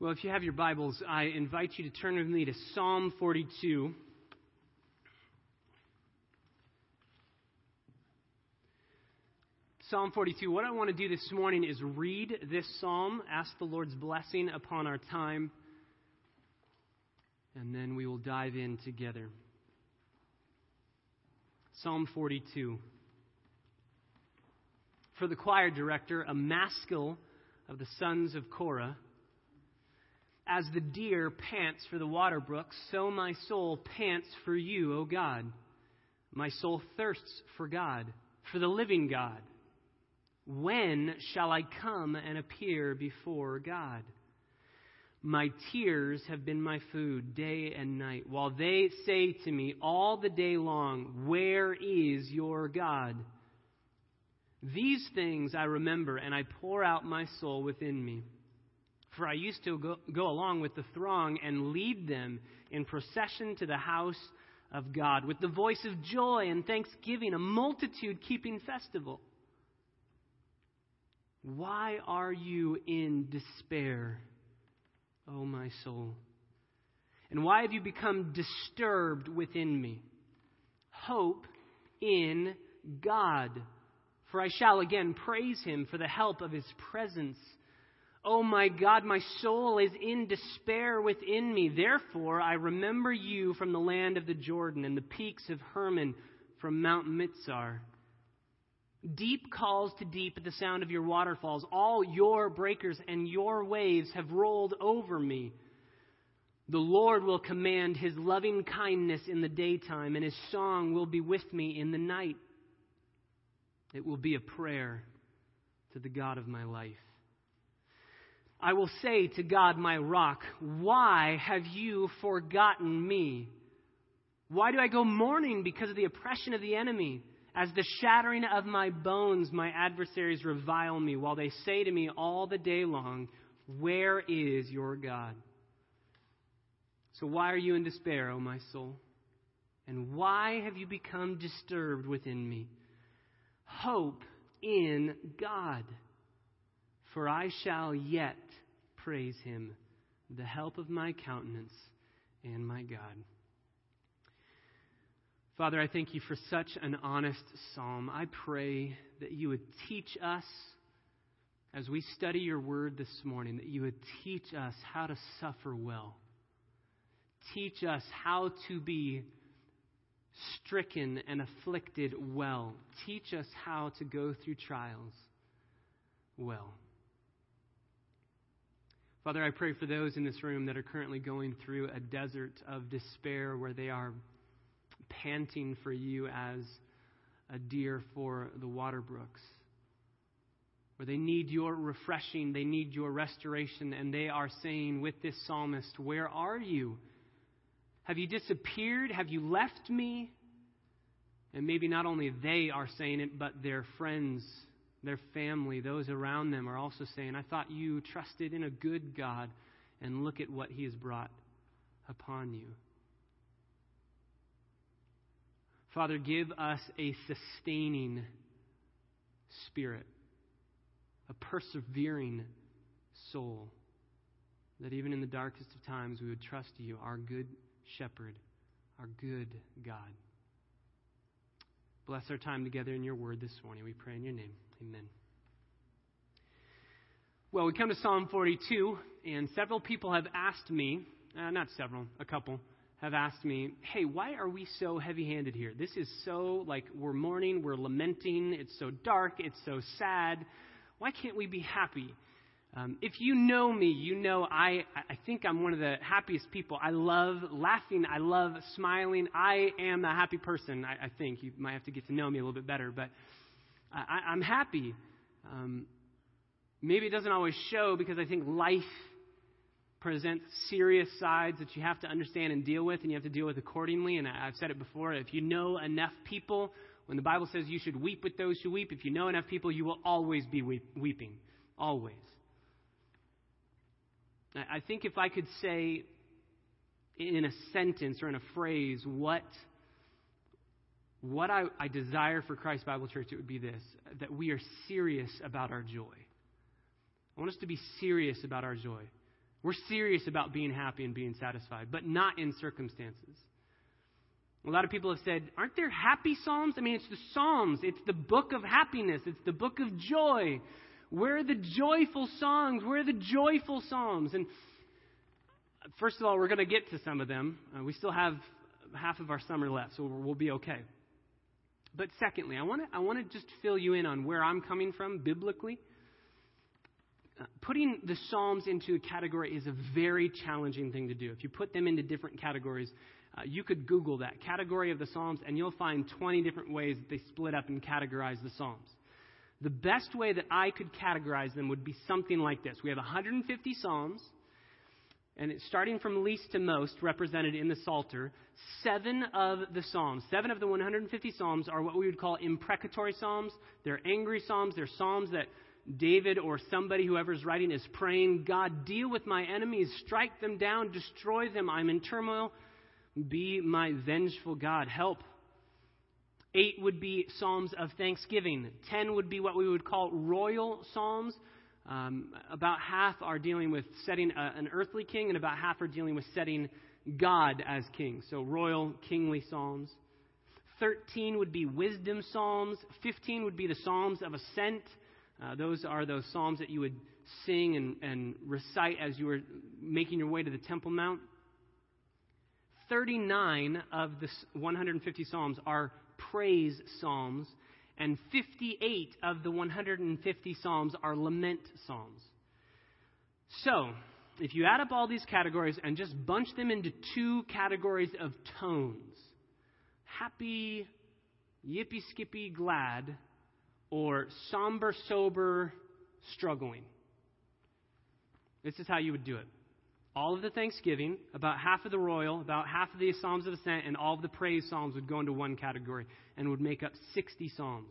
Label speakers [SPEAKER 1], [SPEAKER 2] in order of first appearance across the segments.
[SPEAKER 1] Well, if you have your Bibles, I invite you to turn with me to Psalm 42. Psalm 42. What I want to do this morning is read this psalm, ask the Lord's blessing upon our time, and then we will dive in together. Psalm 42. For the choir director, a maskil of the sons of Korah. As the deer pants for the water brooks, so my soul pants for you, O God. My soul thirsts for God, for the living God. When shall I come and appear before God? My tears have been my food day and night, while they say to me all the day long, Where is your God? These things I remember, and I pour out my soul within me. For I used to go, go along with the throng and lead them in procession to the house of God with the voice of joy and thanksgiving, a multitude keeping festival. Why are you in despair, O oh my soul? And why have you become disturbed within me? Hope in God, for I shall again praise him for the help of his presence. Oh my God, my soul is in despair within me. Therefore, I remember you from the land of the Jordan and the peaks of Hermon from Mount Mizar. Deep calls to deep at the sound of your waterfalls. All your breakers and your waves have rolled over me. The Lord will command his loving kindness in the daytime, and his song will be with me in the night. It will be a prayer to the God of my life. I will say to God, my rock, Why have you forgotten me? Why do I go mourning because of the oppression of the enemy? As the shattering of my bones, my adversaries revile me, while they say to me all the day long, Where is your God? So why are you in despair, O my soul? And why have you become disturbed within me? Hope in God, for I shall yet praise him, the help of my countenance and my God. Father, I thank you for such an honest psalm. I pray that you would teach us as we study your word this morning, that you would teach us how to suffer well. Teach us how to be stricken and afflicted well. Teach us how to go through trials well. Father, I pray for those in this room that are currently going through a desert of despair where they are panting for you as a deer for the water brooks. Where they need your refreshing, they need your restoration, and they are saying with this psalmist, Where are you? Have you disappeared? Have you left me? And maybe not only they are saying it, but their friends their family, those around them are also saying, I thought you trusted in a good God, and look at what he has brought upon you. Father, give us a sustaining spirit, a persevering soul, that even in the darkest of times we would trust you, our good shepherd, our good God. Bless our time together in your word this morning. We pray in your name. Amen. Well, we come to Psalm 42, and several people have asked me, uh, not several, a couple, have asked me, hey, why are we so heavy handed here? This is so, like, we're mourning, we're lamenting, it's so dark, it's so sad. Why can't we be happy? Um, if you know me, you know I, I think I'm one of the happiest people. I love laughing. I love smiling. I am a happy person, I, I think. You might have to get to know me a little bit better. But I, am happy. Um, maybe it doesn't always show because I think life presents serious sides that you have to understand and deal with, and you have to deal with accordingly. And I've said it before if you know enough people, when the Bible says you should weep with those who weep, if you know enough people, you will always be weep, weeping. Always. I think if I could say in a sentence or in a phrase what what I, I desire for Christ Bible Church, it would be this that we are serious about our joy. I want us to be serious about our joy. We're serious about being happy and being satisfied, but not in circumstances. A lot of people have said, aren't there happy Psalms? I mean, it's the Psalms. It's the book of happiness. It's the book of joy. Where are the joyful songs? Where are the joyful Psalms? And first of all, we're going to get to some of them. Uh, we still have half of our summer left, so we'll be okay. But secondly, I want to I want to just fill you in on where I'm coming from biblically. Uh, putting the Psalms into a category is a very challenging thing to do. If you put them into different categories, uh, you could Google that category of the Psalms, and you'll find 20 different ways that they split up and categorize the Psalms. The best way that I could categorize them would be something like this. We have 150 Psalms, and it's starting from least to most, represented in the Psalter. Seven of the Psalms, seven of the 150 Psalms are what we would call imprecatory Psalms. They're angry Psalms. They're Psalms that David or somebody, whoever's writing, is praying, God, deal with my enemies, strike them down, destroy them. I'm in turmoil. Be my vengeful God. Help. Eight would be Psalms of thanksgiving. Ten would be what we would call royal Psalms. Um, about half are dealing with setting a, an earthly king, and about half are dealing with setting God as king. So, royal, kingly Psalms. 13 would be wisdom Psalms. 15 would be the Psalms of ascent. Uh, those are those Psalms that you would sing and, and recite as you were making your way to the Temple Mount. 39 of the 150 Psalms are praise Psalms, and 58 of the 150 Psalms are lament Psalms. So, if you add up all these categories and just bunch them into two categories of tones happy, yippee skippy, glad, or somber, sober, struggling. This is how you would do it all of the thanksgiving, about half of the royal, about half of the psalms of ascent, and all of the praise psalms would go into one category and would make up 60 psalms.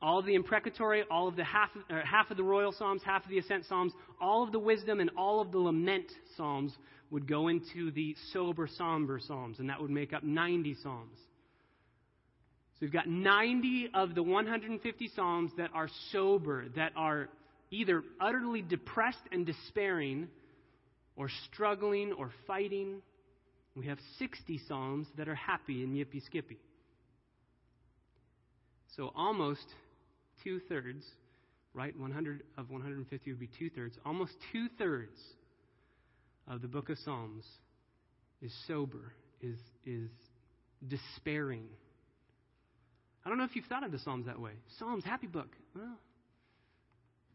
[SPEAKER 1] All of the imprecatory, all of the half, uh, half of the royal psalms, half of the ascent psalms, all of the wisdom, and all of the lament psalms would go into the sober, somber psalms, and that would make up 90 psalms. So we've got 90 of the 150 psalms that are sober, that are either utterly depressed and despairing or struggling or fighting. We have 60 Psalms that are happy and yippee skippy. So almost two thirds, right? 100 of 150 would be two thirds. Almost two thirds of the book of Psalms is sober, is, is despairing. I don't know if you've thought of the Psalms that way. Psalms, happy book. Well,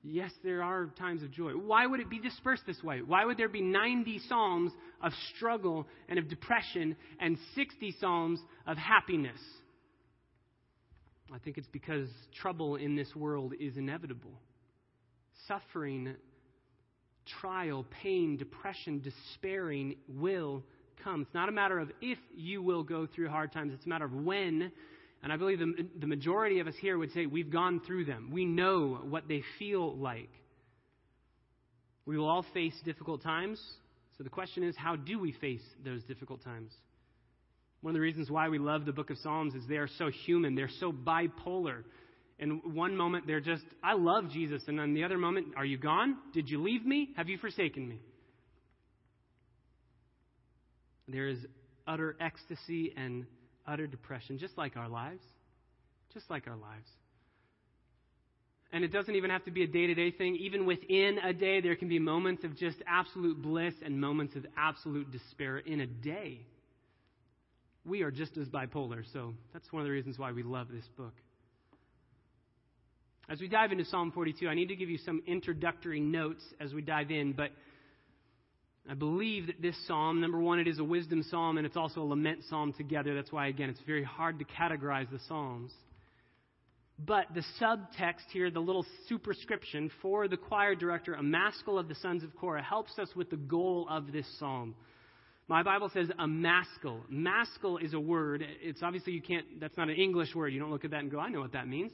[SPEAKER 1] Yes, there are times of joy. Why would it be dispersed this way? Why would there be 90 Psalms of struggle and of depression and 60 Psalms of happiness? I think it's because trouble in this world is inevitable. Suffering, trial, pain, depression, despairing will come. It's not a matter of if you will go through hard times, it's a matter of when and I believe the, the majority of us here would say we've gone through them. We know what they feel like. We will all face difficult times. So the question is, how do we face those difficult times? One of the reasons why we love the book of Psalms is they are so human, they're so bipolar. In one moment, they're just, I love Jesus. And then the other moment, are you gone? Did you leave me? Have you forsaken me? There is utter ecstasy and utter depression, just like our lives. Just like our lives. And it doesn't even have to be a day to day thing. Even within a day, there can be moments of just absolute bliss and moments of absolute despair in a day. We are just as bipolar, so that's one of the reasons why we love this book. As we dive into Psalm 42, I need to give you some introductory notes as we dive in, but I believe that this psalm, number one, it is a wisdom psalm and it's also a lament psalm together. That's why, again, it's very hard to categorize the psalms. But the subtext here, the little superscription for the choir director, a maskil of the sons of Korah, helps us with the goal of this psalm. My Bible says a maskil. Maskil is a word. It's obviously you can't, that's not an English word. You don't look at that and go, I know what that means.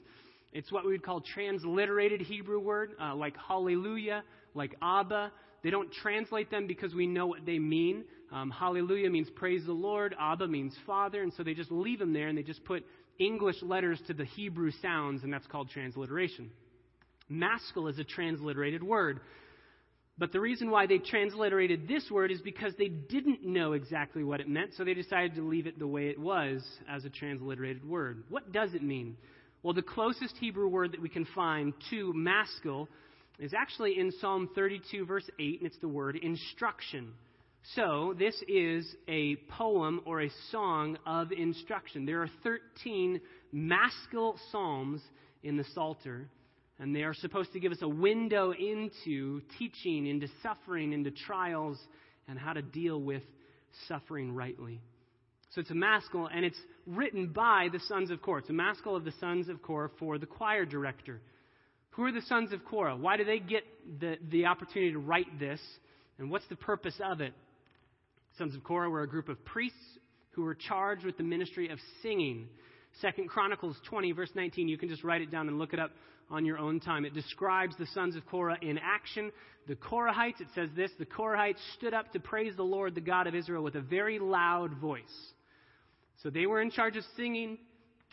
[SPEAKER 1] It's what we would call transliterated Hebrew word, uh, like hallelujah, like Abba. They don't translate them because we know what they mean. Um, hallelujah means praise the Lord. Abba means father. And so they just leave them there and they just put English letters to the Hebrew sounds, and that's called transliteration. Maskil is a transliterated word. But the reason why they transliterated this word is because they didn't know exactly what it meant, so they decided to leave it the way it was as a transliterated word. What does it mean? Well, the closest Hebrew word that we can find to maskil is actually in Psalm 32, verse 8, and it's the word instruction. So, this is a poem or a song of instruction. There are 13 maskil psalms in the Psalter, and they are supposed to give us a window into teaching, into suffering, into trials, and how to deal with suffering rightly. So it's a maskil, and it's written by the sons of Kor. It's a maskil of the sons of Kor for the choir director. Who are the sons of Korah? Why do they get the, the opportunity to write this? And what's the purpose of it? Sons of Korah were a group of priests who were charged with the ministry of singing. Second Chronicles 20, verse 19, you can just write it down and look it up on your own time. It describes the sons of Korah in action. The Korahites, it says this the Korahites stood up to praise the Lord, the God of Israel, with a very loud voice. So they were in charge of singing,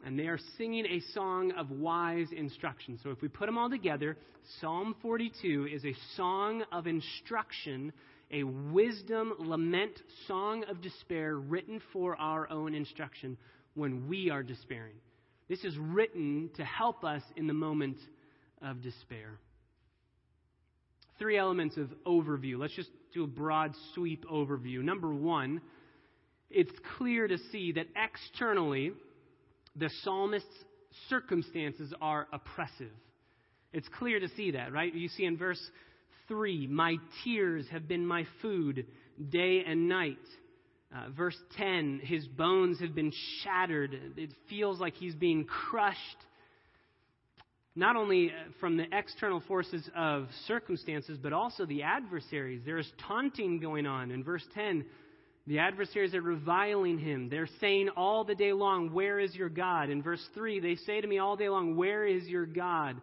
[SPEAKER 1] and they are singing a song of wise instruction. So if we put them all together, Psalm 42 is a song of instruction, a wisdom lament song of despair written for our own instruction when we are despairing. This is written to help us in the moment of despair. Three elements of overview. Let's just do a broad sweep overview. Number one, it's clear to see that externally, the psalmist's circumstances are oppressive. It's clear to see that, right? You see in verse 3 My tears have been my food day and night. Uh, verse 10, his bones have been shattered. It feels like he's being crushed, not only uh, from the external forces of circumstances, but also the adversaries. There is taunting going on. In verse 10, the adversaries are reviling him. They're saying all the day long, Where is your God? In verse 3, they say to me all day long, Where is your God?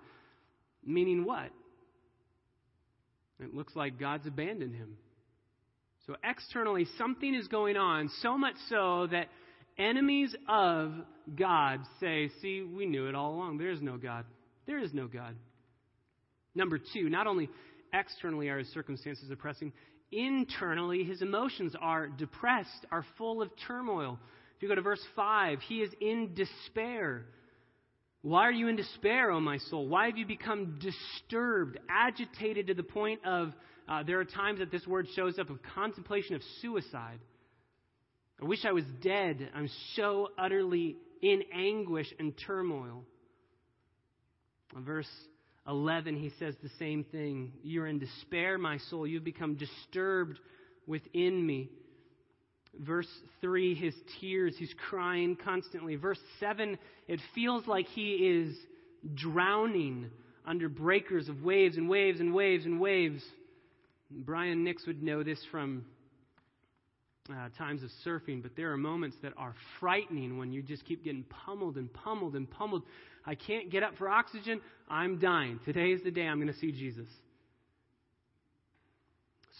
[SPEAKER 1] Meaning what? It looks like God's abandoned him. So externally, something is going on, so much so that enemies of God say, See, we knew it all along. There is no God. There is no God. Number two, not only externally are his circumstances oppressing, internally his emotions are depressed, are full of turmoil. If you go to verse 5, he is in despair. Why are you in despair, O my soul? Why have you become disturbed, agitated to the point of uh, there are times that this word shows up of contemplation of suicide. I wish I was dead. I'm so utterly in anguish and turmoil. verse 11, he says the same thing. You're in despair, my soul. You've become disturbed within me. Verse 3, his tears, he's crying constantly. Verse 7, it feels like he is drowning under breakers of waves and waves and waves and waves. Brian Nix would know this from uh, times of surfing, but there are moments that are frightening when you just keep getting pummeled and pummeled and pummeled. I can't get up for oxygen. I'm dying. Today is the day I'm going to see Jesus.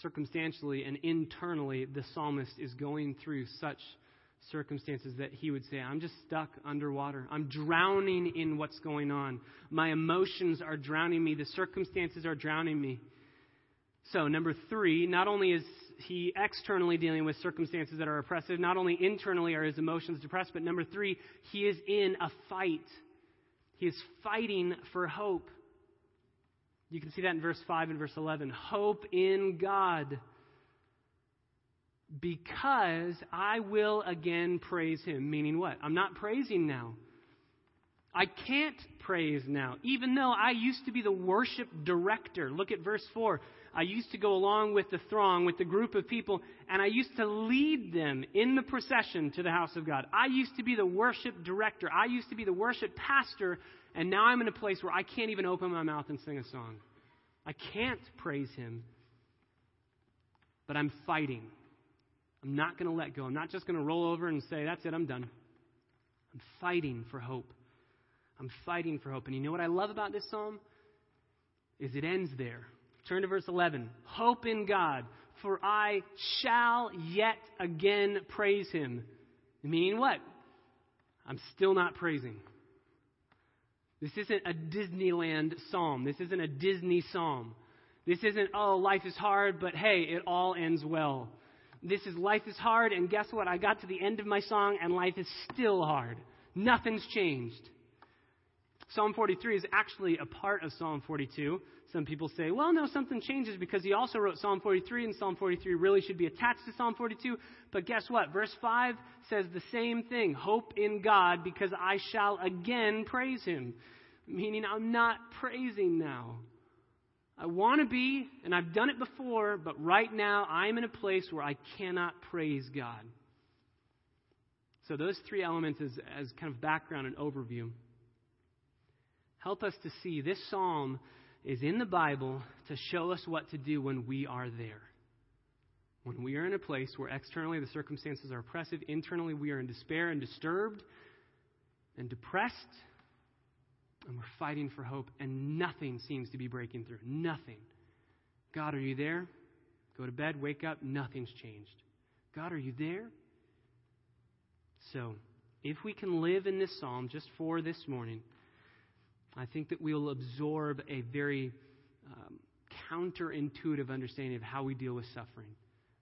[SPEAKER 1] Circumstantially and internally, the psalmist is going through such circumstances that he would say, I'm just stuck underwater. I'm drowning in what's going on. My emotions are drowning me. The circumstances are drowning me. So, number three, not only is he externally dealing with circumstances that are oppressive, not only internally are his emotions depressed, but number three, he is in a fight. He is fighting for hope. You can see that in verse 5 and verse 11. Hope in God. Because I will again praise him. Meaning what? I'm not praising now. I can't praise now, even though I used to be the worship director. Look at verse 4. I used to go along with the throng, with the group of people, and I used to lead them in the procession to the house of God. I used to be the worship director. I used to be the worship pastor, and now I'm in a place where I can't even open my mouth and sing a song. I can't praise Him, but I'm fighting. I'm not going to let go. I'm not just going to roll over and say, That's it, I'm done. I'm fighting for hope. I'm fighting for hope. And you know what I love about this psalm? Is it ends there. Turn to verse 11. Hope in God, for I shall yet again praise him. Meaning what? I'm still not praising. This isn't a Disneyland psalm. This isn't a Disney psalm. This isn't, oh, life is hard, but hey, it all ends well. This is life is hard, and guess what? I got to the end of my song, and life is still hard. Nothing's changed. Psalm 43 is actually a part of Psalm 42. Some people say, well, no, something changes because he also wrote Psalm 43, and Psalm 43 really should be attached to Psalm 42. But guess what? Verse 5 says the same thing Hope in God because I shall again praise him. Meaning, I'm not praising now. I want to be, and I've done it before, but right now I'm in a place where I cannot praise God. So, those three elements as, as kind of background and overview help us to see this psalm is in the Bible to show us what to do when we are there. When we are in a place where externally the circumstances are oppressive, internally we are in despair and disturbed and depressed and we're fighting for hope, and nothing seems to be breaking through. Nothing. God, are you there? Go to bed, wake up, nothing's changed. God, are you there? So, if we can live in this psalm just for this morning, I think that we'll absorb a very um, counterintuitive understanding of how we deal with suffering.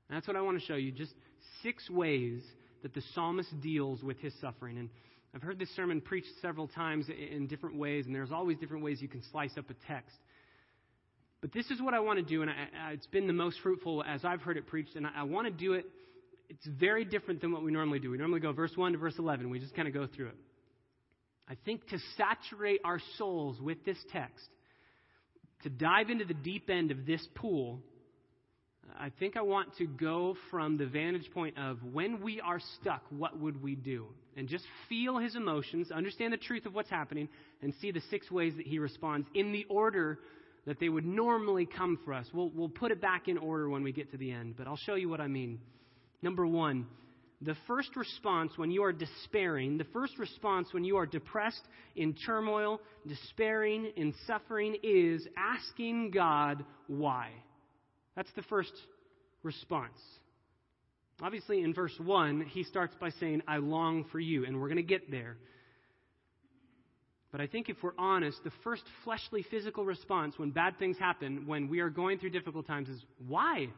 [SPEAKER 1] And that's what I want to show you just six ways that the psalmist deals with his suffering. And I've heard this sermon preached several times in different ways, and there's always different ways you can slice up a text. But this is what I want to do, and I, it's been the most fruitful as I've heard it preached, and I, I want to do it. It's very different than what we normally do. We normally go verse 1 to verse 11. We just kind of go through it. I think to saturate our souls with this text, to dive into the deep end of this pool, I think I want to go from the vantage point of when we are stuck, what would we do? And just feel his emotions, understand the truth of what's happening, and see the six ways that he responds in the order that they would normally come for us. We'll, we'll put it back in order when we get to the end, but I'll show you what I mean. Number one, the first response when you are despairing, the first response when you are depressed, in turmoil, despairing, in suffering, is asking God why. That's the first response. Obviously, in verse 1, he starts by saying, I long for you, and we're going to get there. But I think if we're honest, the first fleshly physical response when bad things happen, when we are going through difficult times, is why?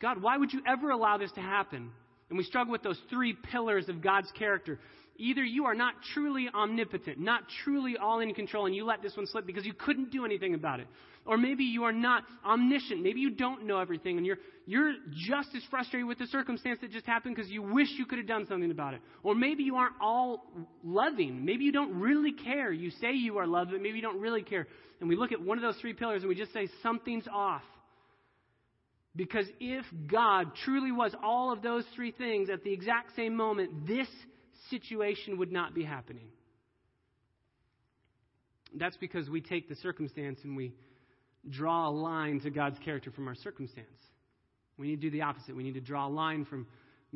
[SPEAKER 1] God, why would you ever allow this to happen? And we struggle with those three pillars of God's character Either you are not truly omnipotent, not truly all in control, and you let this one slip because you couldn't do anything about it. Or maybe you are not omniscient. Maybe you don't know everything, and you're, you're just as frustrated with the circumstance that just happened because you wish you could have done something about it. Or maybe you aren't all loving. Maybe you don't really care. You say you are loved, but maybe you don't really care. And we look at one of those three pillars and we just say, something's off. Because if God truly was all of those three things at the exact same moment, this situation would not be happening. That's because we take the circumstance and we draw a line to God's character from our circumstance. We need to do the opposite. We need to draw a line from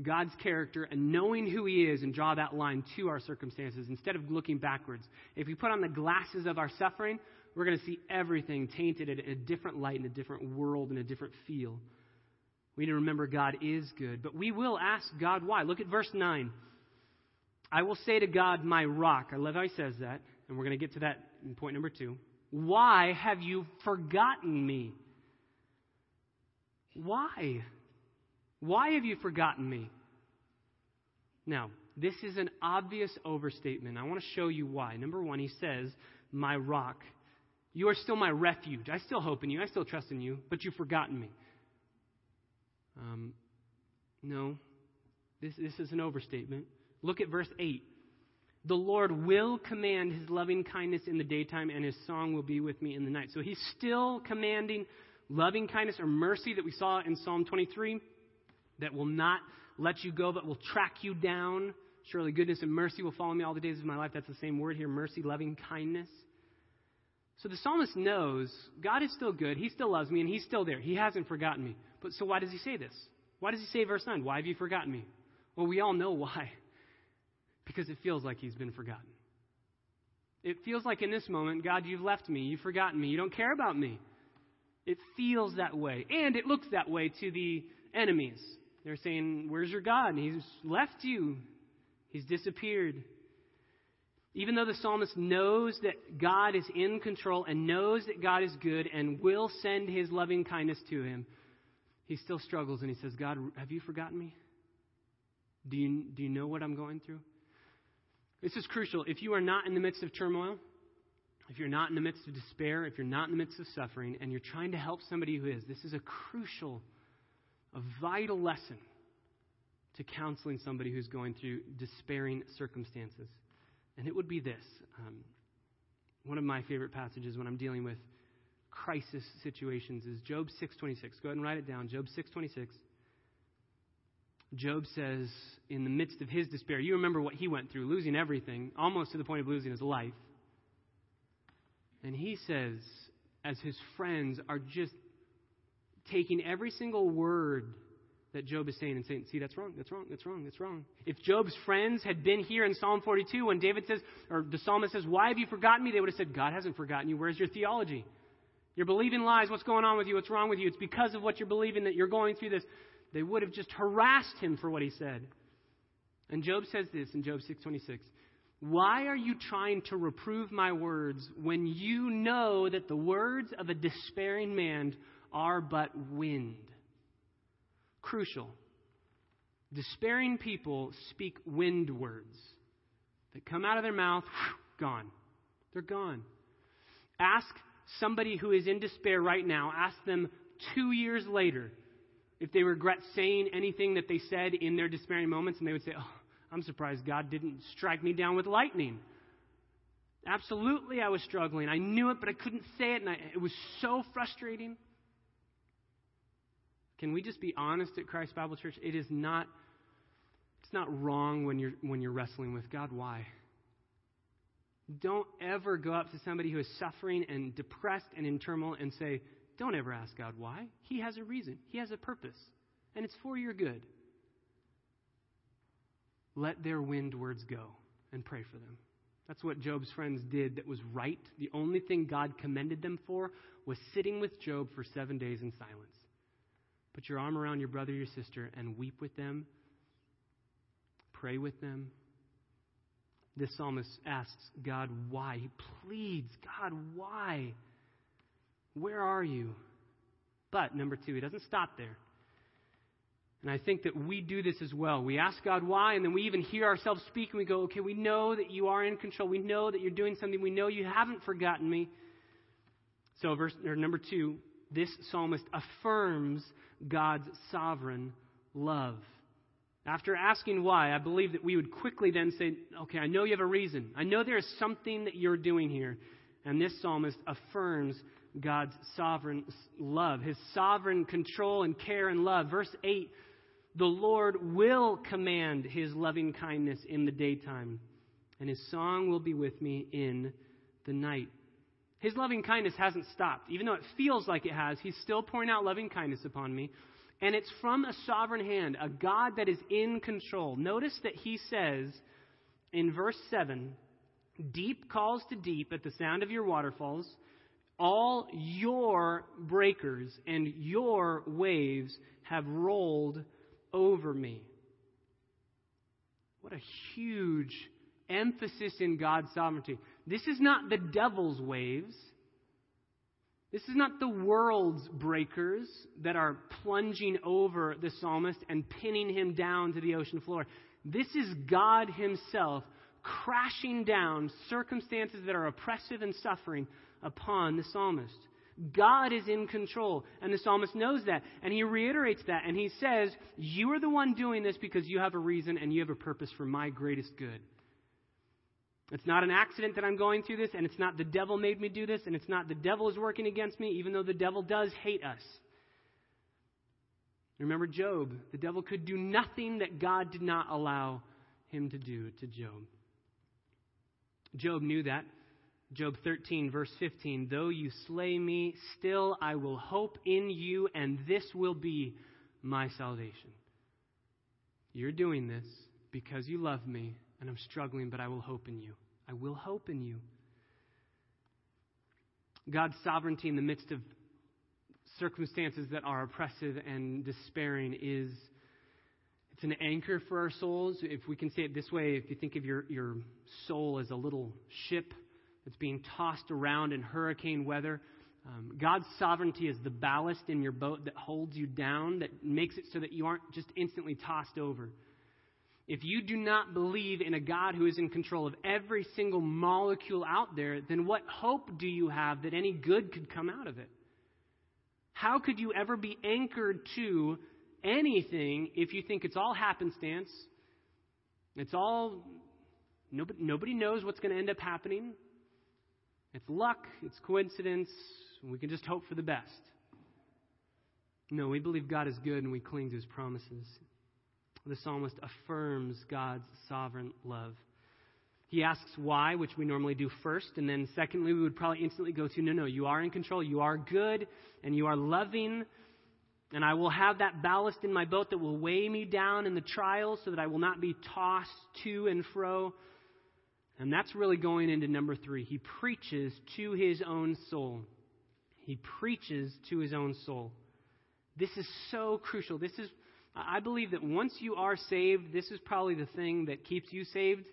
[SPEAKER 1] God's character and knowing who He is and draw that line to our circumstances instead of looking backwards. If we put on the glasses of our suffering, we're going to see everything tainted in a different light, in a different world, in a different feel. We need to remember God is good. But we will ask God why. Look at verse 9. I will say to God, my rock. I love how he says that, and we're going to get to that in point number two. Why have you forgotten me? Why? Why have you forgotten me? Now, this is an obvious overstatement. I want to show you why. Number one, he says, My rock. You are still my refuge. I still hope in you. I still trust in you, but you've forgotten me. Um, no, this, this is an overstatement. Look at verse 8. The Lord will command his loving kindness in the daytime, and his song will be with me in the night. So he's still commanding loving kindness or mercy that we saw in Psalm 23 that will not let you go, but will track you down. Surely goodness and mercy will follow me all the days of my life. That's the same word here mercy, loving kindness. So the psalmist knows God is still good. He still loves me, and he's still there. He hasn't forgotten me. But so why does he say this? Why does he say verse 9? Why have you forgotten me? Well, we all know why because it feels like he's been forgotten. It feels like in this moment, God, you've left me, you've forgotten me, you don't care about me. It feels that way. And it looks that way to the enemies. They're saying, Where's your God? And he's left you, he's disappeared. Even though the psalmist knows that God is in control and knows that God is good and will send his loving kindness to him, he still struggles and he says, God, have you forgotten me? Do you, do you know what I'm going through? This is crucial. If you are not in the midst of turmoil, if you're not in the midst of despair, if you're not in the midst of suffering, and you're trying to help somebody who is, this is a crucial, a vital lesson to counseling somebody who's going through despairing circumstances. And it would be this. Um, one of my favorite passages when I'm dealing with crisis situations is Job 6:26. Go ahead and write it down. Job 6:26. Job says in the midst of his despair, you remember what he went through, losing everything, almost to the point of losing his life. And he says, as his friends are just taking every single word that Job is saying and saying, see, that's wrong, that's wrong, that's wrong, that's wrong. If Job's friends had been here in Psalm 42 when David says, or the psalmist says, why have you forgotten me? They would have said, God hasn't forgotten you. Where's your theology? You're believing lies. What's going on with you? What's wrong with you? It's because of what you're believing that you're going through this. They would have just harassed him for what he said. And Job says this in Job 6:26. Why are you trying to reprove my words when you know that the words of a despairing man are but wind? Crucial. Despairing people speak wind words that come out of their mouth, gone. They're gone. Ask somebody who is in despair right now, ask them two years later if they regret saying anything that they said in their despairing moments, and they would say, Oh, I'm surprised God didn't strike me down with lightning. Absolutely, I was struggling. I knew it, but I couldn't say it, and I, it was so frustrating. Can we just be honest at Christ Bible Church? It is not it's not wrong when you're when you're wrestling with God. Why? Don't ever go up to somebody who is suffering and depressed and in turmoil and say, Don't ever ask God why. He has a reason, He has a purpose, and it's for your good. Let their wind words go and pray for them. That's what Job's friends did that was right. The only thing God commended them for was sitting with Job for seven days in silence. Put your arm around your brother your sister and weep with them, pray with them. This psalmist asks God why. He pleads, God, why? Where are you? But, number two, he doesn't stop there. And I think that we do this as well. We ask God why, and then we even hear ourselves speak, and we go, okay, we know that you are in control. We know that you're doing something. We know you haven't forgotten me. So, verse number two, this psalmist affirms God's sovereign love. After asking why, I believe that we would quickly then say, okay, I know you have a reason. I know there is something that you're doing here. And this psalmist affirms God's sovereign love, his sovereign control and care and love. Verse 8 The Lord will command his loving kindness in the daytime, and his song will be with me in the night. His loving kindness hasn't stopped. Even though it feels like it has, He's still pouring out loving kindness upon me. And it's from a sovereign hand, a God that is in control. Notice that He says in verse 7 Deep calls to deep at the sound of your waterfalls. All your breakers and your waves have rolled over me. What a huge emphasis in God's sovereignty. This is not the devil's waves. This is not the world's breakers that are plunging over the psalmist and pinning him down to the ocean floor. This is God Himself crashing down circumstances that are oppressive and suffering upon the psalmist. God is in control, and the psalmist knows that, and he reiterates that, and he says, You are the one doing this because you have a reason and you have a purpose for my greatest good. It's not an accident that I'm going through this, and it's not the devil made me do this, and it's not the devil is working against me, even though the devil does hate us. Remember Job. The devil could do nothing that God did not allow him to do to Job. Job knew that. Job 13, verse 15 Though you slay me, still I will hope in you, and this will be my salvation. You're doing this because you love me and I'm struggling, but I will hope in you. I will hope in you. God's sovereignty in the midst of circumstances that are oppressive and despairing is It's an anchor for our souls. If we can say it this way, if you think of your, your soul as a little ship that's being tossed around in hurricane weather, um, God's sovereignty is the ballast in your boat that holds you down, that makes it so that you aren't just instantly tossed over. If you do not believe in a God who is in control of every single molecule out there, then what hope do you have that any good could come out of it? How could you ever be anchored to anything if you think it's all happenstance? It's all, nobody, nobody knows what's going to end up happening. It's luck, it's coincidence. We can just hope for the best. No, we believe God is good and we cling to his promises. The psalmist affirms God's sovereign love. He asks why, which we normally do first, and then secondly, we would probably instantly go to no, no, you are in control, you are good, and you are loving, and I will have that ballast in my boat that will weigh me down in the trials so that I will not be tossed to and fro. And that's really going into number three. He preaches to his own soul. He preaches to his own soul. This is so crucial. This is, I believe that once you are saved, this is probably the thing that keeps you saved.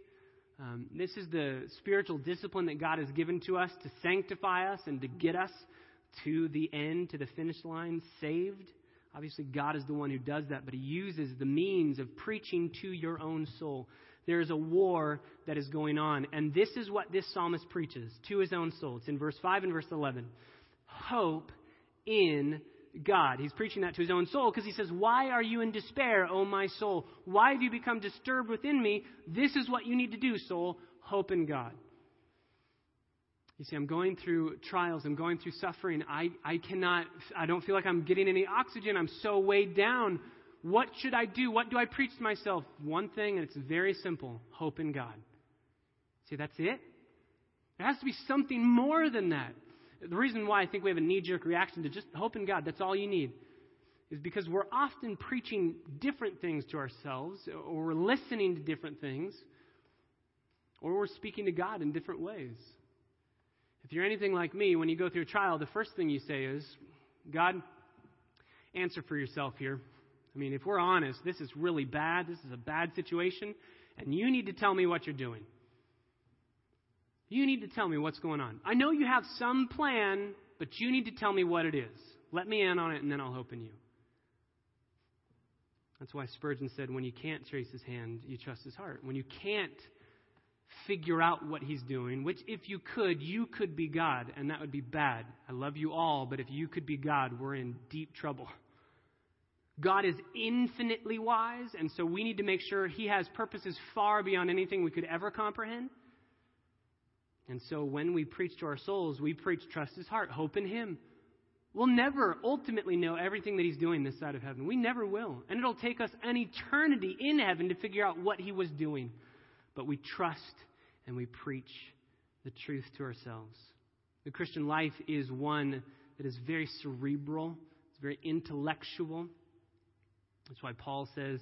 [SPEAKER 1] Um, this is the spiritual discipline that God has given to us to sanctify us and to get us to the end, to the finish line, saved. Obviously, God is the one who does that, but He uses the means of preaching to your own soul. There is a war that is going on, and this is what this psalmist preaches to his own soul. It's in verse 5 and verse 11. Hope in God. He's preaching that to his own soul because he says, Why are you in despair, O my soul? Why have you become disturbed within me? This is what you need to do, soul. Hope in God. You see, I'm going through trials. I'm going through suffering. I, I cannot, I don't feel like I'm getting any oxygen. I'm so weighed down. What should I do? What do I preach to myself? One thing, and it's very simple hope in God. See, that's it? There has to be something more than that. The reason why I think we have a knee jerk reaction to just hope in God, that's all you need, is because we're often preaching different things to ourselves, or we're listening to different things, or we're speaking to God in different ways. If you're anything like me, when you go through a trial, the first thing you say is, God, answer for yourself here. I mean, if we're honest, this is really bad. This is a bad situation, and you need to tell me what you're doing. You need to tell me what's going on. I know you have some plan, but you need to tell me what it is. Let me in on it, and then I'll hope in you. That's why Spurgeon said, when you can't trace his hand, you trust his heart. When you can't figure out what he's doing, which if you could, you could be God, and that would be bad. I love you all, but if you could be God, we're in deep trouble. God is infinitely wise, and so we need to make sure he has purposes far beyond anything we could ever comprehend. And so when we preach to our souls, we preach trust his heart, hope in him. We'll never ultimately know everything that he's doing this side of heaven. We never will. And it'll take us an eternity in heaven to figure out what he was doing. But we trust and we preach the truth to ourselves. The Christian life is one that is very cerebral, it's very intellectual. That's why Paul says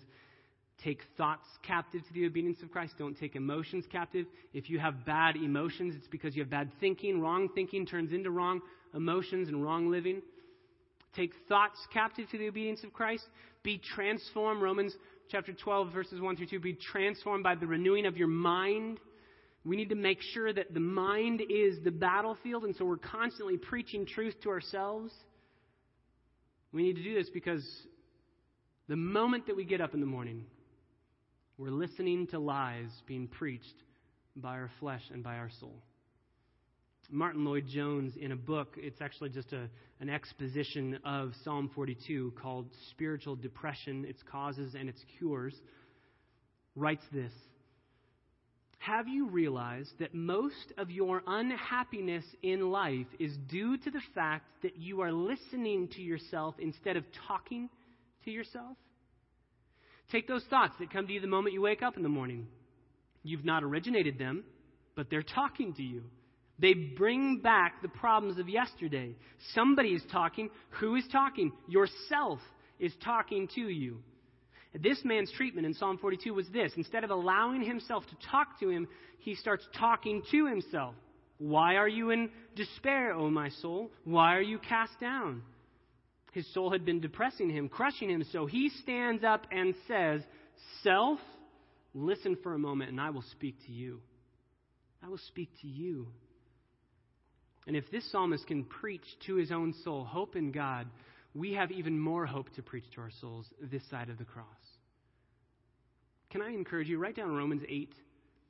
[SPEAKER 1] take thoughts captive to the obedience of Christ. Don't take emotions captive. If you have bad emotions, it's because you have bad thinking. Wrong thinking turns into wrong emotions and wrong living. Take thoughts captive to the obedience of Christ. Be transformed. Romans chapter 12, verses 1 through 2. Be transformed by the renewing of your mind. We need to make sure that the mind is the battlefield, and so we're constantly preaching truth to ourselves. We need to do this because the moment that we get up in the morning, we're listening to lies being preached by our flesh and by our soul. Martyn Lloyd-Jones, in a book, it's actually just a, an exposition of Psalm 42 called Spiritual Depression, Its Causes and Its Cures, writes this Have you realized that most of your unhappiness in life is due to the fact that you are listening to yourself instead of talking to yourself? Take those thoughts that come to you the moment you wake up in the morning. You've not originated them, but they're talking to you. They bring back the problems of yesterday. Somebody is talking. Who is talking? Yourself is talking to you. This man's treatment in Psalm 42 was this instead of allowing himself to talk to him, he starts talking to himself. Why are you in despair, O my soul? Why are you cast down? His soul had been depressing him, crushing him, so he stands up and says, Self, listen for a moment and I will speak to you. I will speak to you. And if this psalmist can preach to his own soul hope in God, we have even more hope to preach to our souls this side of the cross. Can I encourage you? Write down Romans 8,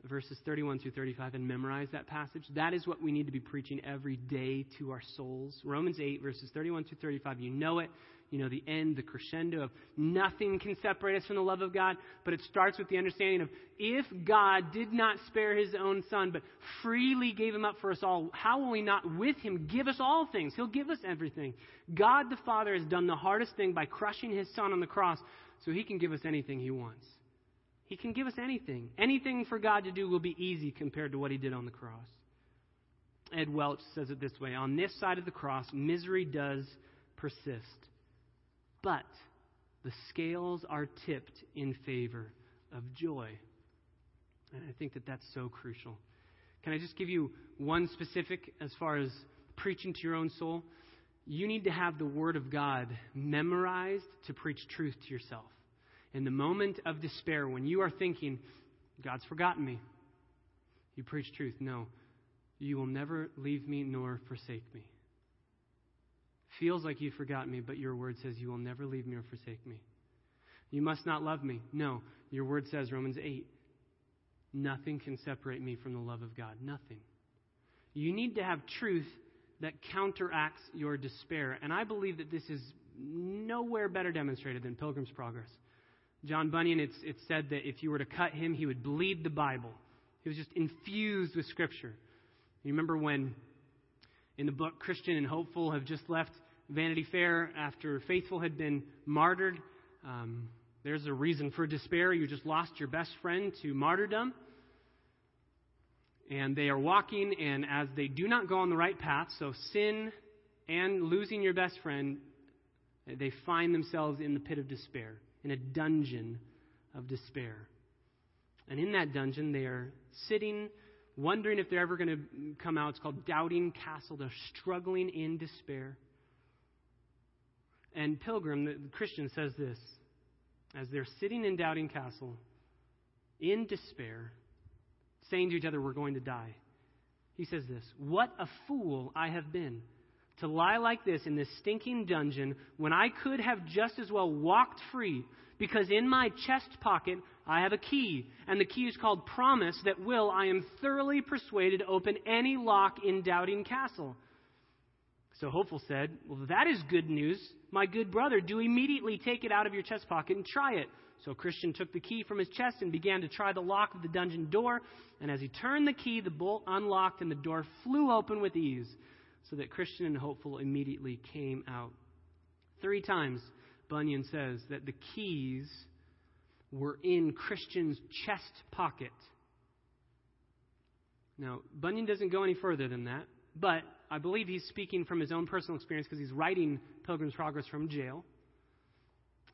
[SPEAKER 1] verses 31 through 35, and memorize that passage. That is what we need to be preaching every day to our souls. Romans 8, verses 31 through 35. You know it you know, the end, the crescendo of nothing can separate us from the love of God, but it starts with the understanding of if God did not spare his own son, but freely gave him up for us all, how will he not with him give us all things? He'll give us everything. God the Father has done the hardest thing by crushing his son on the cross so he can give us anything he wants. He can give us anything. Anything for God to do will be easy compared to what he did on the cross. Ed Welch says it this way On this side of the cross, misery does persist but the scales are tipped in favor of joy. And I think that that's so crucial. Can I just give you one specific as far as preaching to your own soul? You need to have the Word of God memorized to preach truth to yourself. In the moment of despair, when you are thinking, God's forgotten me, you preach truth. No, you will never leave me nor forsake me. Feels like you forgot me, but your word says you will never leave me or forsake me. You must not love me. No, your word says, Romans 8, nothing can separate me from the love of God. Nothing. You need to have truth that counteracts your despair. And I believe that this is nowhere better demonstrated than Pilgrim's Progress. John Bunyan, it's, it's said that if you were to cut him, he would bleed the Bible. He was just infused with Scripture. You remember when in the book Christian and Hopeful have just left Vanity Fair after Faithful had been martyred. Um, there's a reason for despair. You just lost your best friend to martyrdom. And they are walking, and as they do not go on the right path, so sin and losing your best friend, they find themselves in the pit of despair, in a dungeon of despair. And in that dungeon, they are sitting, wondering if they're ever going to come out. It's called Doubting Castle. They're struggling in despair. And Pilgrim, the Christian, says this as they're sitting in Doubting Castle in despair, saying to each other, We're going to die. He says this What a fool I have been to lie like this in this stinking dungeon when I could have just as well walked free, because in my chest pocket I have a key, and the key is called promise that will, I am thoroughly persuaded, open any lock in Doubting Castle. So Hopeful said, Well, that is good news. My good brother, do immediately take it out of your chest pocket and try it. So Christian took the key from his chest and began to try the lock of the dungeon door. And as he turned the key, the bolt unlocked and the door flew open with ease, so that Christian and Hopeful immediately came out. Three times, Bunyan says that the keys were in Christian's chest pocket. Now, Bunyan doesn't go any further than that, but I believe he's speaking from his own personal experience because he's writing Pilgrim's Progress from jail.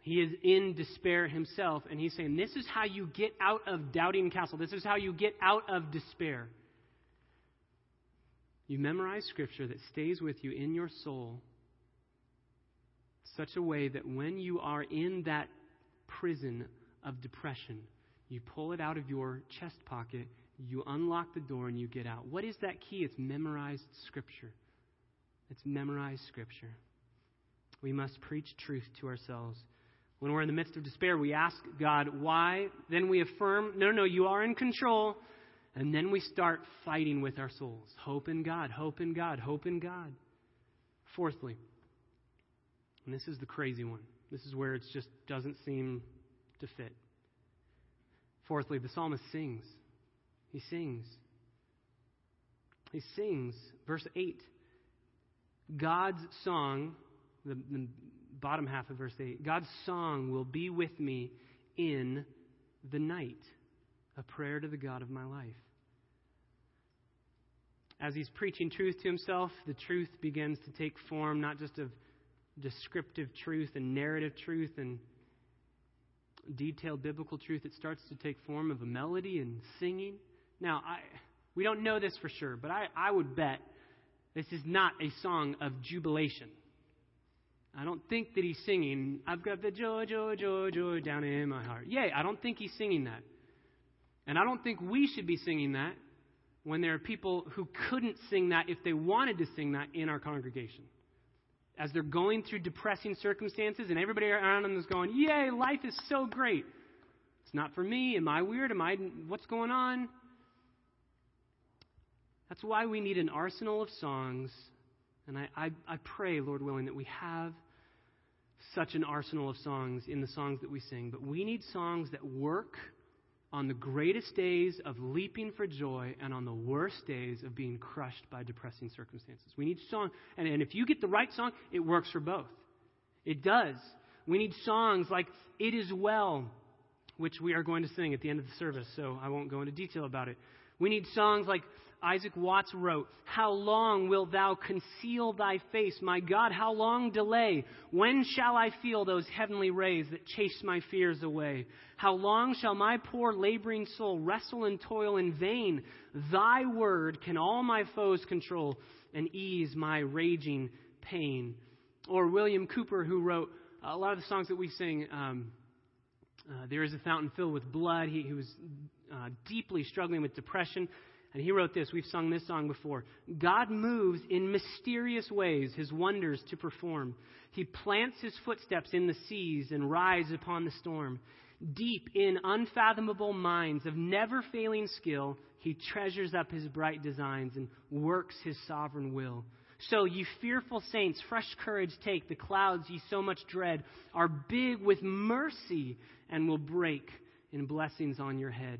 [SPEAKER 1] He is in despair himself, and he's saying, This is how you get out of doubting castle. This is how you get out of despair. You memorize scripture that stays with you in your soul such a way that when you are in that prison of depression, you pull it out of your chest pocket you unlock the door and you get out. What is that key? It's memorized Scripture. It's memorized Scripture. We must preach truth to ourselves. When we're in the midst of despair, we ask God why. Then we affirm, no, no, you are in control. And then we start fighting with our souls. Hope in God, hope in God, hope in God. Fourthly, and this is the crazy one. This is where it just doesn't seem to fit. Fourthly, the psalmist sings. He sings. He sings. Verse 8. God's song, the, the, bottom half of verse 8, God's song will be with me in the night, a prayer to the God of my life. As he's preaching truth to himself, the truth begins to take form not just of descriptive truth and narrative truth and detailed biblical truth, it starts to take form of a melody and singing. Now, I, we don't know this for sure, but I, I would bet this is not a song of jubilation. I don't think that he's singing, I've got the joy, joy, joy, joy down in my heart. Yay, I don't think he's singing that. And I don't think we should be singing that when there are people who couldn't sing that if they wanted to sing that in our congregation. As they're going through depressing circumstances and everybody around them is going, Yay, life is so great. It's not for me. Am I weird? Am I what's going on? That's why we need an arsenal of songs. And I, I, I pray, Lord willing, that we have such an arsenal of songs in the songs that we sing. But we need songs that work on the greatest days of leaping for joy and on the worst days of being crushed by depressing circumstances. We need song, and, and if you get the right song, it works for both. It does. We need songs like It Is Well, which we are going to sing at the end of the service, so I won't go into detail about it. We need songs like Isaac Watts wrote, How long wilt thou conceal thy face? My God, how long delay? When shall I feel those heavenly rays that chase my fears away? How long shall my poor laboring soul wrestle and toil in vain? Thy word can all my foes control and ease my raging pain. Or William Cowper, who wrote a lot of the songs that we sing. Um, uh, there is a fountain filled with blood. He, he was uh, deeply struggling with depression. And he wrote this. We've sung this song before. God moves in mysterious ways his wonders to perform. He plants his footsteps in the seas and rides upon the storm. Deep in unfathomable minds of never failing skill, he treasures up his bright designs and works his sovereign will. So, ye fearful saints, fresh courage take. The clouds ye so much dread are big with mercy and will break in blessings on your head.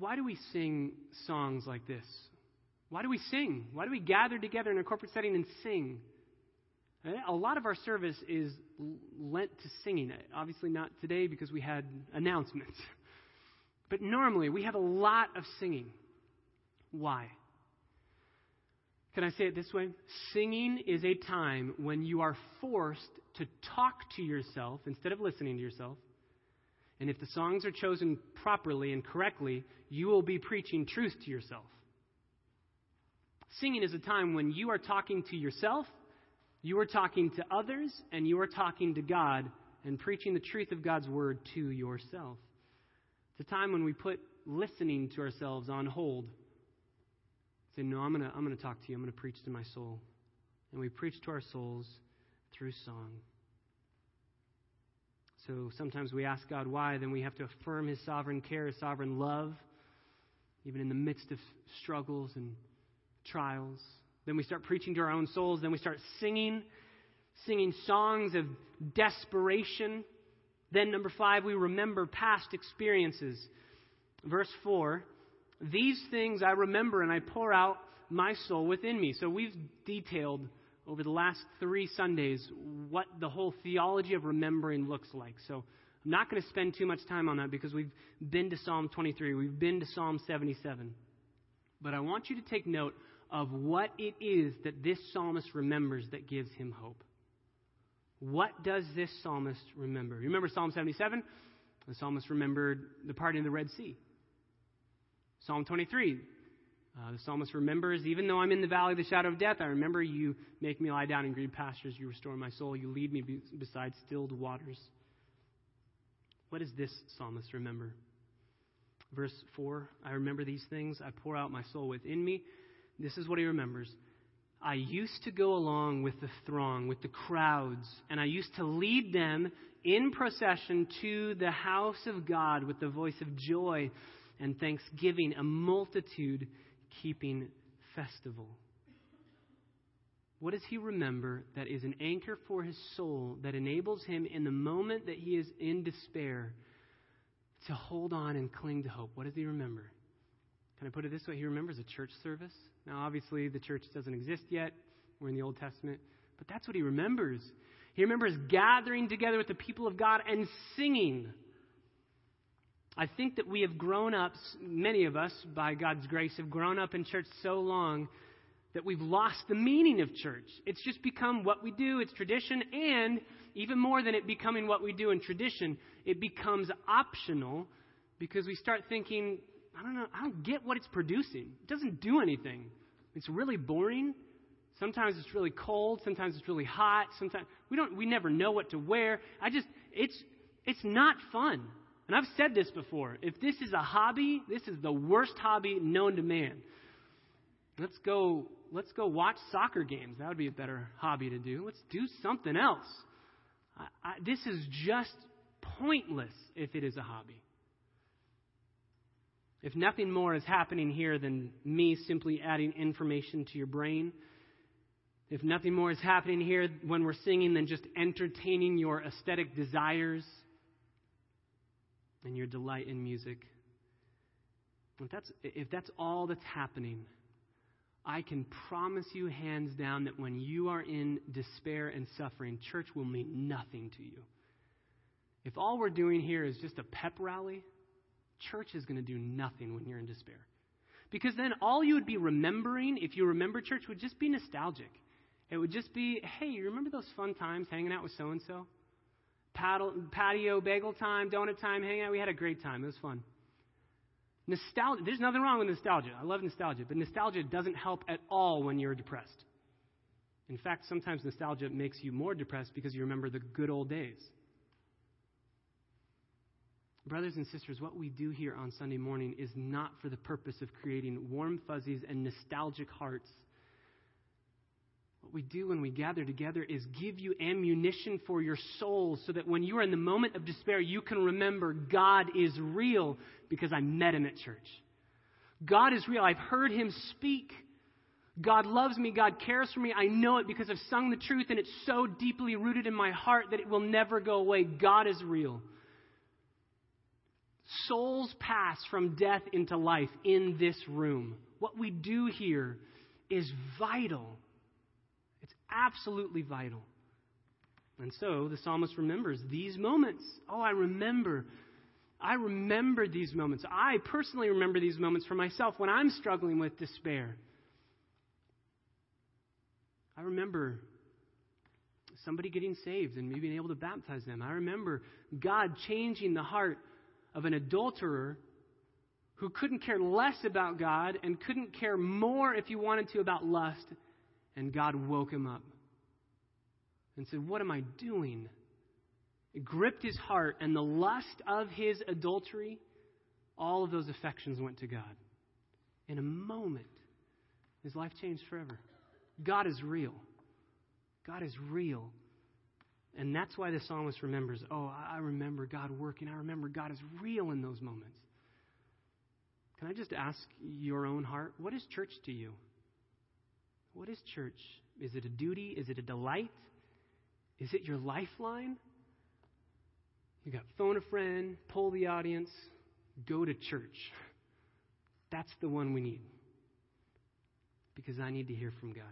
[SPEAKER 1] why do we sing songs like this? Why do we sing? Why do we gather together in a corporate setting and sing? Eh, a lot of our service is lent to singing. Obviously, not today because we had announcements. But normally, we have a lot of singing. Why? Can I say it this way? Singing is a time when you are forced to talk to yourself instead of listening to yourself and if the songs are chosen properly and correctly, you will be preaching truth to yourself. Singing is a time when you are talking to yourself, you are talking to others, and you are talking to God and preaching the truth of God's word to yourself. It's a time when we put listening to ourselves on hold. Say, no, I'm to I'm to talk to you. I'm going to preach to my soul. And we preach to our souls through song. So sometimes we ask God why, then we have to affirm His sovereign care, His sovereign love, even in the midst of struggles and trials. Then we start preaching to our own souls. Then we start singing, singing songs of desperation. Then, number five, we remember past experiences. Verse 4 These things I remember, and I pour out my soul within me. So we've detailed over the last three Sundays what the whole theology of remembering looks like. So I'm not going to spend too much time on that because we've been to Psalm 23, we've been to Psalm 77. But I want you to take note of what it is that this psalmist remembers that gives him hope. What does this psalmist remember? You remember Psalm 77? The psalmist remembered the parting of the Red Sea. Psalm 23, uh, the psalmist remembers, even though I'm in the valley of the shadow of death, I remember you make me lie down in green pastures. You restore my soul. You lead me be- beside stilled waters. What does this psalmist remember? Verse 4 I remember these things. I pour out my soul within me. This is what he remembers. I used to go along with the throng, with the crowds, and I used to lead them in procession to the house of God with the voice of joy and thanksgiving, a multitude keeping festival. What does he remember that is an anchor for his soul that enables him in the moment that he is in despair to hold on and cling to hope? What does he remember? Can I put it this way? He remembers a church service. Now, obviously, the church doesn't exist yet. We're in the Old Testament. But that's what he remembers. He remembers gathering together with the people of God and singing. I think that we have grown up, many of us, by God's grace, have grown up in church so long that we've lost the meaning of church. It's just become what we do, it's tradition, and even more than it becoming what we do in tradition, it becomes optional because we start thinking, I don't know, I don't get what it's producing. It doesn't do anything. It's really boring. Sometimes it's really cold, sometimes it's really hot, sometimes we don't we never know what to wear. I just it's it's not fun. And I've said this before. If this is a hobby, this is the worst hobby known to man. Let's go let's go watch soccer games. That would be a better hobby to do. Let's do something else. I, I, this is just pointless if it is a hobby. If nothing more is happening here than me simply adding information to your brain, if nothing more is happening here when we're singing than just entertaining your aesthetic desires and your delight in music, if that's, if that's all that's happening, I can promise you hands down that when you are in despair and suffering, church will mean nothing to you. If all we're doing here is just a pep rally, church is going to do nothing when you're in despair. Because then all you would be remembering, if you remember church, would just be nostalgic. It would just be, hey, you remember those fun times hanging out with so and so? Patio, bagel time, donut time, hanging out. We had a great time. It was fun. Nostalgia, there's nothing wrong with nostalgia. I love nostalgia, but nostalgia doesn't help at all when you're depressed. In fact, sometimes nostalgia makes you more depressed because you remember the good old days. Brothers and sisters, what we do here on Sunday morning is not for the purpose of creating warm fuzzies and nostalgic hearts. What we do when we gather together is give you ammunition for your soul so that when you are in the moment of despair, you can remember God is real because I met him at church. God is real. I've heard him speak. God loves me. God cares for me. I know it because I've sung the truth and it's so deeply rooted in my heart that it will never go away. God is real. Souls pass from death into life in this room. What we do here is vital. Absolutely vital. And so the psalmist remembers these moments. Oh, I remember. I remember these moments. I personally remember these moments for myself when I'm struggling with despair. I remember somebody getting saved and me being able to baptize them. I remember God changing the heart of an adulterer who couldn't care less about God and couldn't care more if you wanted to about lust, and God woke him up and said, What am I doing? It gripped his heart, and the lust of his adultery, all of those affections went to God. In a moment, his life changed forever. God is real. God is real. And that's why the psalmist remembers oh, I remember God working. I remember God is real in those moments. Can I just ask your own heart, what is church to you? What is church? Is it a duty? Is it a delight? Is it your lifeline? You got phone a friend, pull the audience, go to church. That's the one we need. Because I need to hear from God.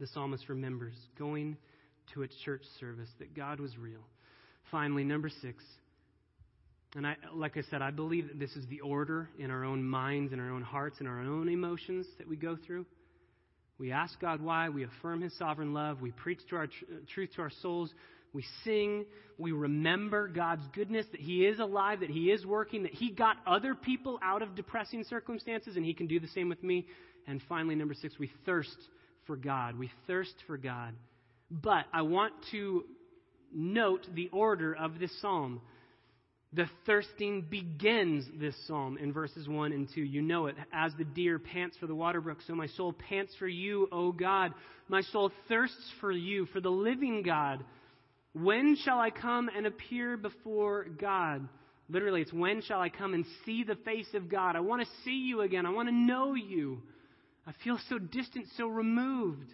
[SPEAKER 1] The psalmist remembers going to a church service, that God was real. Finally, number six, and I, like I said, I believe that this is the order in our own minds, in our own hearts, in our own emotions that we go through. We ask God why. We affirm His sovereign love. We preach to our tr- uh, truth to our souls. We sing. We remember God's goodness, that He is alive, that He is working, that He got other people out of depressing circumstances, and He can do the same with me. And finally, number six, we thirst for God. We thirst for God. But I want to note the order of this psalm. The thirsting begins this psalm in verses 1 and 2. You know it. As the deer pants for the water brook, so my soul pants for you, O God. My soul thirsts for you, for the living God. When shall I come and appear before God? Literally, it's when shall I come and see the face of God? I want to see you again. I want to know you. I feel so distant, so removed.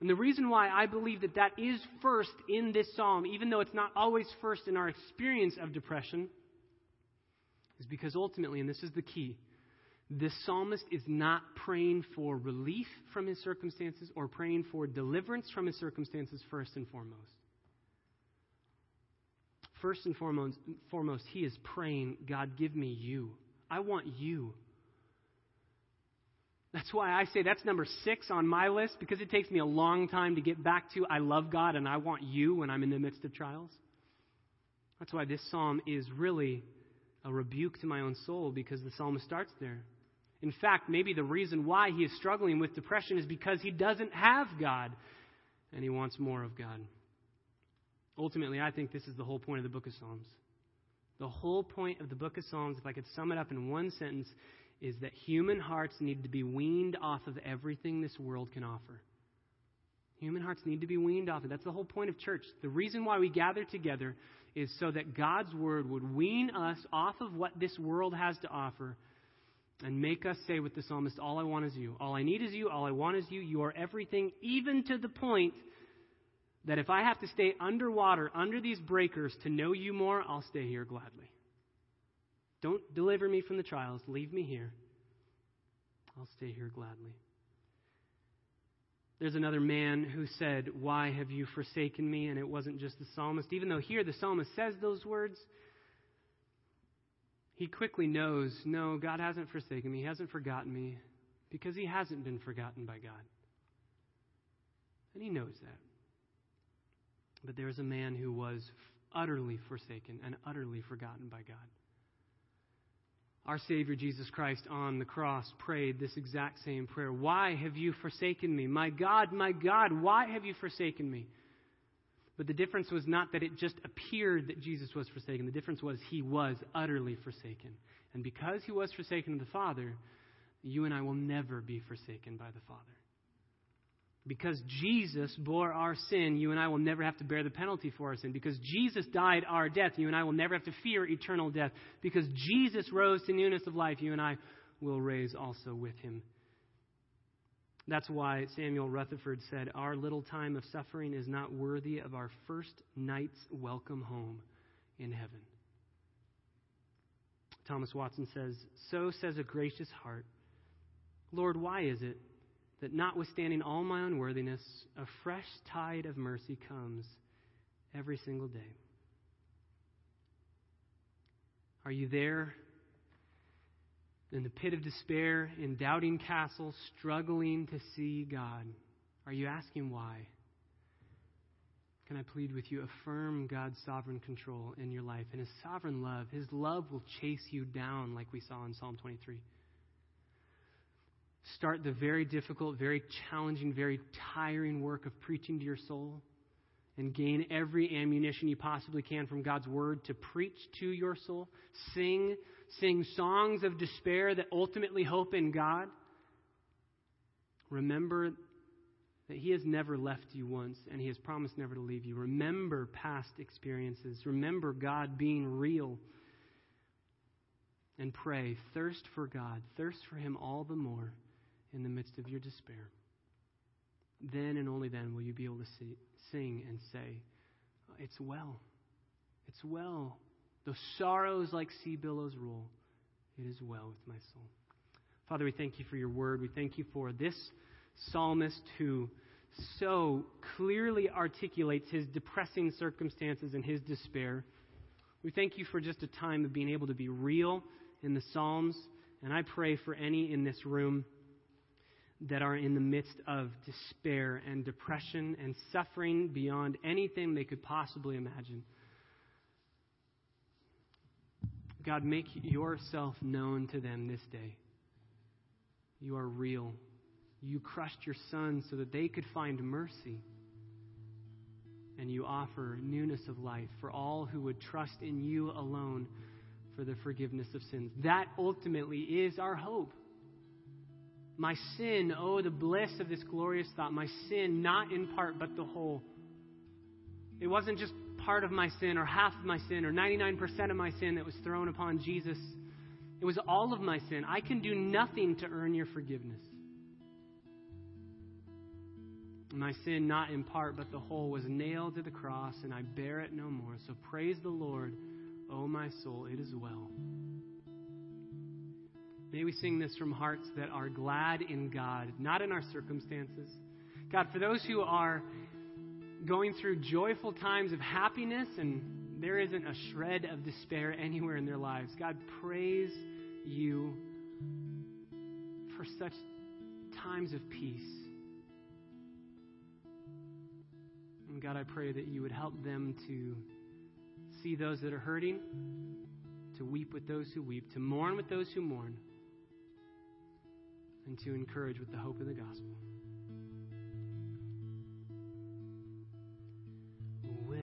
[SPEAKER 1] And the reason why I believe that that is first in this psalm, even though it's not always first in our experience of depression, is because ultimately, and this is the key, This psalmist is not praying for relief from his circumstances or praying for deliverance from his circumstances first and foremost. First and foremost, foremost, he is praying, God, give me you. I want you. That's why I say that's number six on my list because it takes me a long time to get back to I love God and I want you when I'm in the midst of trials. That's why this psalm is really a rebuke to my own soul because the psalmist starts there. In fact, maybe the reason why he is struggling with depression is because he doesn't have God and he wants more of God. Ultimately, I think this is the whole point of the book of Psalms. The whole point of the book of Psalms, if I could sum it up in one sentence, is that human hearts need to be weaned off of everything this world can offer. Human hearts need to be weaned off it. That's the whole point of church. The reason why we gather together is so that God's word would wean us off of what this world has to offer and make us say with the psalmist, All I want is you. All I need is you. All I want is you. You are everything, even to the point that if I have to stay underwater, under these breakers, to know you more, I'll stay here gladly. Don't deliver me from the trials. Leave me here. I'll stay here gladly. There's another man who said, Why have you forsaken me? And it wasn't just the psalmist. Even though here the psalmist says those words, he quickly knows, No, God hasn't forsaken me. He hasn't forgotten me because he hasn't been forgotten by God. And he knows that. But there is a man who was utterly forsaken and utterly forgotten by God. Our Savior Jesus Christ on the cross prayed this exact same prayer Why have you forsaken me? My God, my God, why have you forsaken me? But the difference was not that it just appeared that Jesus was forsaken. The difference was he was utterly forsaken. And because he was forsaken of the Father, you and I will never be forsaken by the Father. Because Jesus bore our sin, you and I will never have to bear the penalty for our sin. Because Jesus died our death, you and I will never have to fear eternal death. Because Jesus rose to newness of life, you and I will raise also with him. That's why Samuel Rutherford said, Our little time of suffering is not worthy of our first night's welcome home in heaven. Thomas Watson says, So says a gracious heart. Lord, why is it that notwithstanding all my unworthiness, a fresh tide of mercy comes every single day. Are you there in the pit of despair, in Doubting Castle, struggling to see God? Are you asking why? Can I plead with you? Affirm God's sovereign control in your life and His sovereign love. His love will chase you down, like we saw in Psalm 23 start the very difficult, very challenging, very tiring work of preaching to your soul and gain every ammunition you possibly can from God's word to preach to your soul. Sing, sing songs of despair that ultimately hope in God. Remember that He has never left you once and He has promised never to leave you. Remember past experiences. Remember God being real. And pray, thirst for God, thirst for Him all the more in the midst of your despair. Then and only then will you be able to see, sing and say, It's well. It's well. Though sorrows like sea billows roll, it is well with my soul. Father, we thank you for your word. We thank you for this psalmist who so clearly articulates his depressing circumstances and his despair. We thank you for just a time of being able to be real in the Psalms. And I pray for any in this room that are in the midst of despair and depression and suffering beyond anything they could possibly imagine. God, make yourself known to them this day. You are real. You crushed your son so that they could find mercy. And you offer newness of life for all who would trust in you alone for the forgiveness of sins. That ultimately is our hope. My sin, oh, the bliss of this glorious thought. My sin, not in part, but the whole. It wasn't just part of my sin, or half of my sin, or 99% of my sin that was thrown upon Jesus. It was all of my sin. I can do nothing to earn your forgiveness. My sin, not in part, but the whole, was nailed to the cross, and I bear it no more. So praise the Lord, O oh my soul, it is well. May we sing this from hearts that are glad in God, not in our circumstances. God, for those who are going through joyful times of happiness and there isn't a shred of despair anywhere in their lives, God, praise you for such times of peace. And God, I pray that you would help them to see those that are hurting, to weep with those who weep, to mourn with those who mourn, and to encourage with the hope of the gospel.